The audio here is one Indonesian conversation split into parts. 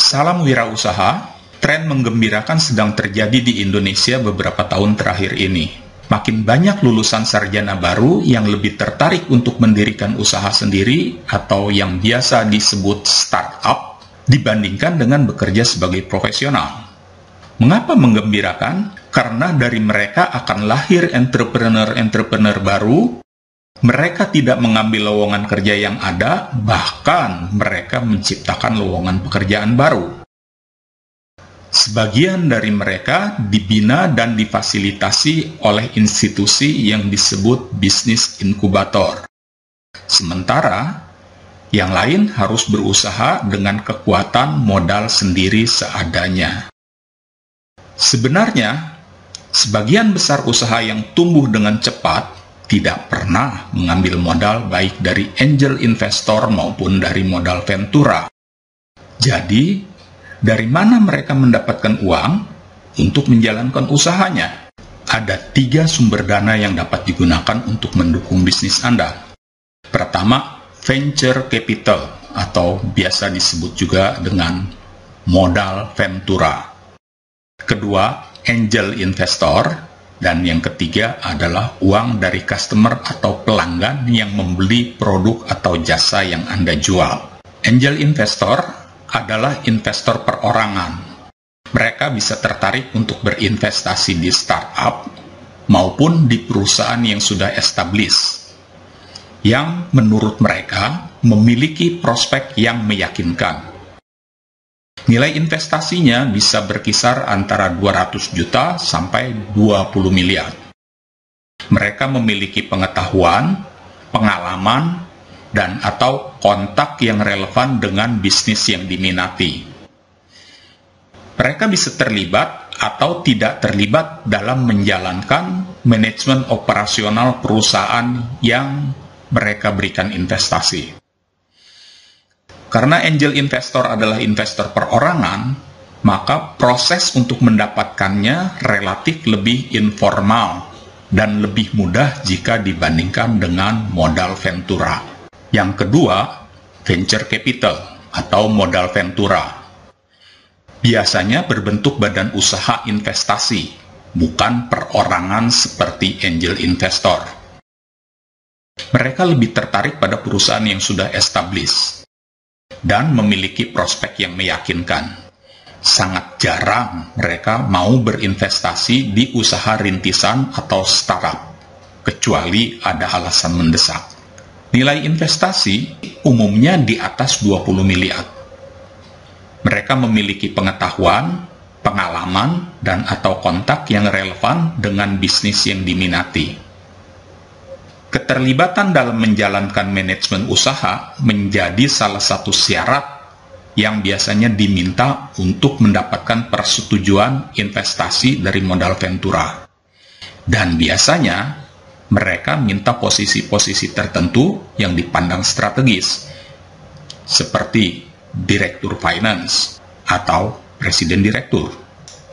Salam wirausaha, tren menggembirakan sedang terjadi di Indonesia beberapa tahun terakhir ini. Makin banyak lulusan sarjana baru yang lebih tertarik untuk mendirikan usaha sendiri atau yang biasa disebut startup dibandingkan dengan bekerja sebagai profesional. Mengapa menggembirakan? Karena dari mereka akan lahir entrepreneur-entrepreneur baru mereka tidak mengambil lowongan kerja yang ada, bahkan mereka menciptakan lowongan pekerjaan baru. Sebagian dari mereka dibina dan difasilitasi oleh institusi yang disebut bisnis inkubator. Sementara yang lain harus berusaha dengan kekuatan modal sendiri seadanya. Sebenarnya, sebagian besar usaha yang tumbuh dengan cepat tidak pernah mengambil modal baik dari angel investor maupun dari modal ventura. Jadi, dari mana mereka mendapatkan uang untuk menjalankan usahanya? Ada tiga sumber dana yang dapat digunakan untuk mendukung bisnis Anda. Pertama, venture capital atau biasa disebut juga dengan modal ventura. Kedua, angel investor dan yang ketiga adalah uang dari customer atau pelanggan yang membeli produk atau jasa yang Anda jual. Angel investor adalah investor perorangan. Mereka bisa tertarik untuk berinvestasi di startup maupun di perusahaan yang sudah established, yang menurut mereka memiliki prospek yang meyakinkan. Nilai investasinya bisa berkisar antara 200 juta sampai 20 miliar. Mereka memiliki pengetahuan, pengalaman, dan atau kontak yang relevan dengan bisnis yang diminati. Mereka bisa terlibat atau tidak terlibat dalam menjalankan manajemen operasional perusahaan yang mereka berikan investasi. Karena angel investor adalah investor perorangan, maka proses untuk mendapatkannya relatif lebih informal dan lebih mudah jika dibandingkan dengan modal ventura. Yang kedua, venture capital atau modal ventura. Biasanya berbentuk badan usaha investasi, bukan perorangan seperti angel investor. Mereka lebih tertarik pada perusahaan yang sudah established, dan memiliki prospek yang meyakinkan. Sangat jarang mereka mau berinvestasi di usaha rintisan atau startup, kecuali ada alasan mendesak. Nilai investasi umumnya di atas 20 miliar. Mereka memiliki pengetahuan, pengalaman, dan atau kontak yang relevan dengan bisnis yang diminati Keterlibatan dalam menjalankan manajemen usaha menjadi salah satu syarat yang biasanya diminta untuk mendapatkan persetujuan investasi dari modal ventura. Dan biasanya mereka minta posisi-posisi tertentu yang dipandang strategis, seperti direktur finance atau presiden direktur.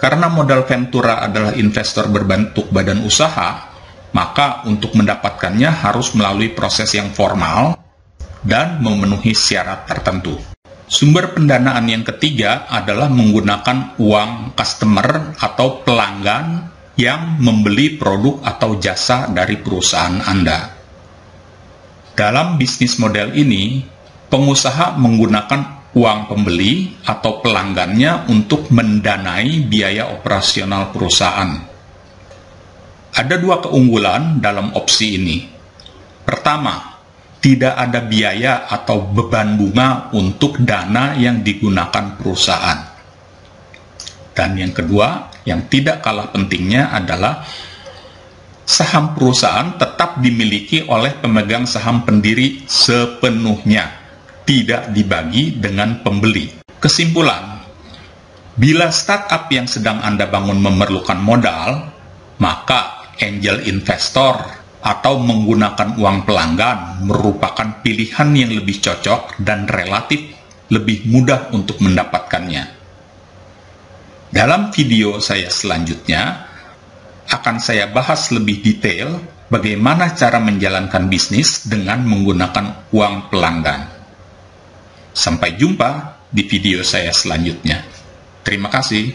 Karena modal ventura adalah investor berbentuk badan usaha, maka untuk mendapatkannya harus melalui proses yang formal dan memenuhi syarat tertentu. Sumber pendanaan yang ketiga adalah menggunakan uang customer atau pelanggan yang membeli produk atau jasa dari perusahaan Anda. Dalam bisnis model ini, pengusaha menggunakan uang pembeli atau pelanggannya untuk mendanai biaya operasional perusahaan ada dua keunggulan dalam opsi ini. Pertama, tidak ada biaya atau beban bunga untuk dana yang digunakan perusahaan. Dan yang kedua, yang tidak kalah pentingnya adalah saham perusahaan tetap dimiliki oleh pemegang saham pendiri sepenuhnya, tidak dibagi dengan pembeli. Kesimpulan, bila startup yang sedang Anda bangun memerlukan modal, maka angel investor atau menggunakan uang pelanggan merupakan pilihan yang lebih cocok dan relatif lebih mudah untuk mendapatkannya. Dalam video saya selanjutnya, akan saya bahas lebih detail bagaimana cara menjalankan bisnis dengan menggunakan uang pelanggan. Sampai jumpa di video saya selanjutnya. Terima kasih.